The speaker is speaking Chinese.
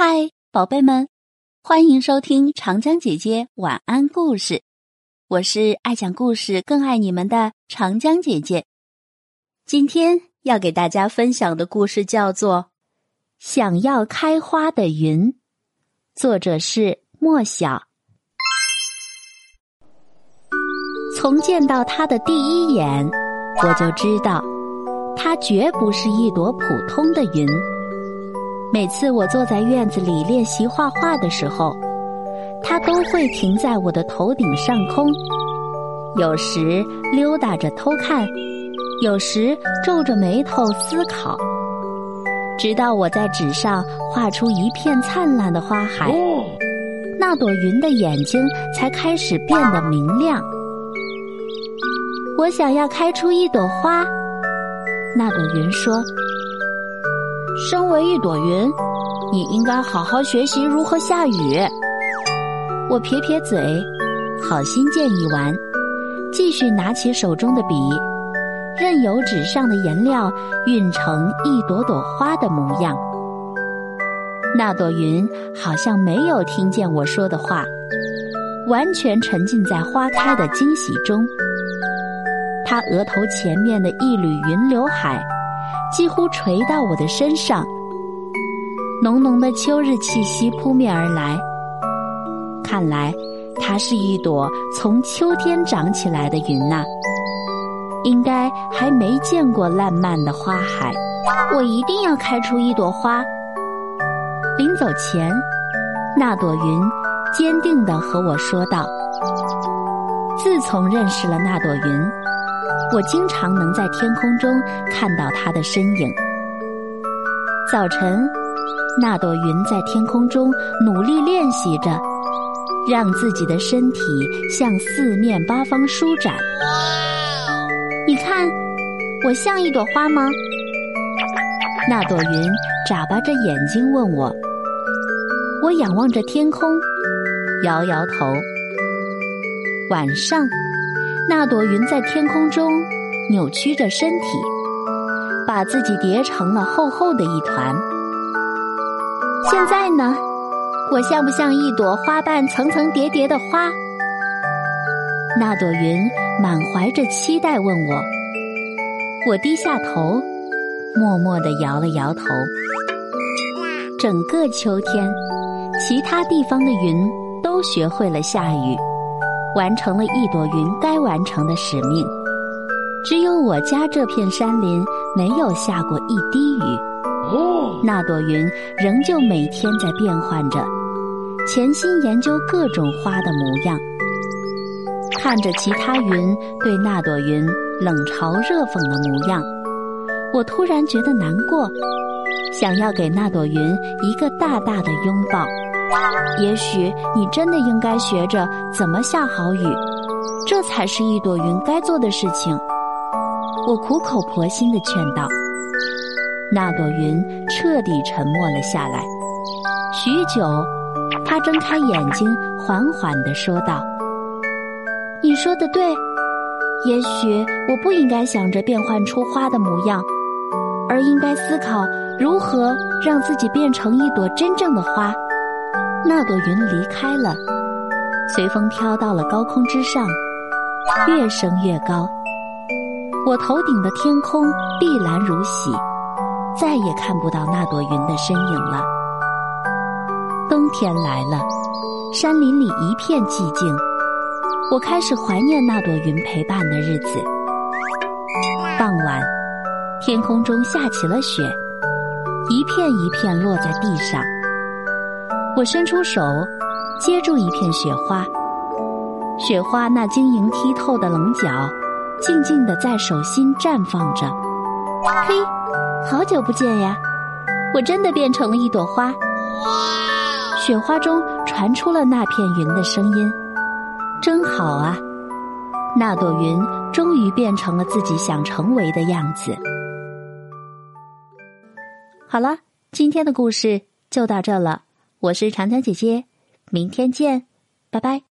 嗨，宝贝们，欢迎收听长江姐姐晚安故事。我是爱讲故事、更爱你们的长江姐姐。今天要给大家分享的故事叫做《想要开花的云》，作者是莫小。从见到它的第一眼，我就知道，它绝不是一朵普通的云。每次我坐在院子里练习画画的时候，它都会停在我的头顶上空，有时溜达着偷看，有时皱着眉头思考，直到我在纸上画出一片灿烂的花海，那朵云的眼睛才开始变得明亮。我想要开出一朵花，那朵云说。身为一朵云，你应该好好学习如何下雨。我撇撇嘴，好心建议完，继续拿起手中的笔，任由纸上的颜料晕成一朵朵花的模样。那朵云好像没有听见我说的话，完全沉浸在花开的惊喜中。他额头前面的一缕云刘海。几乎垂到我的身上，浓浓的秋日气息扑面而来。看来，它是一朵从秋天长起来的云呐，应该还没见过烂漫的花海。我一定要开出一朵花。临走前，那朵云坚定地和我说道：“自从认识了那朵云。”我经常能在天空中看到它的身影。早晨，那朵云在天空中努力练习着，让自己的身体向四面八方舒展。你看，我像一朵花吗？那朵云眨巴着眼睛问我。我仰望着天空，摇摇头。晚上。那朵云在天空中扭曲着身体，把自己叠成了厚厚的一团。现在呢，我像不像一朵花瓣层层叠叠的花？那朵云满怀着期待问我。我低下头，默默地摇了摇头。整个秋天，其他地方的云都学会了下雨。完成了一朵云该完成的使命，只有我家这片山林没有下过一滴雨。那朵云仍旧每天在变换着，潜心研究各种花的模样。看着其他云对那朵云冷嘲热讽的模样，我突然觉得难过，想要给那朵云一个大大的拥抱。也许你真的应该学着怎么下好雨，这才是一朵云该做的事情。我苦口婆心的劝道。那朵云彻底沉默了下来。许久，它睁开眼睛，缓缓的说道：“你说的对，也许我不应该想着变换出花的模样，而应该思考如何让自己变成一朵真正的花。”那朵云离开了，随风飘到了高空之上，越升越高。我头顶的天空碧蓝如洗，再也看不到那朵云的身影了。冬天来了，山林里一片寂静，我开始怀念那朵云陪伴的日子。傍晚，天空中下起了雪，一片一片落在地上。我伸出手，接住一片雪花，雪花那晶莹剔透的棱角，静静地在手心绽放着。嘿，好久不见呀！我真的变成了一朵花。雪花中传出了那片云的声音，真好啊！那朵云终于变成了自己想成为的样子。好了，今天的故事就到这了。我是长江姐姐，明天见，拜拜。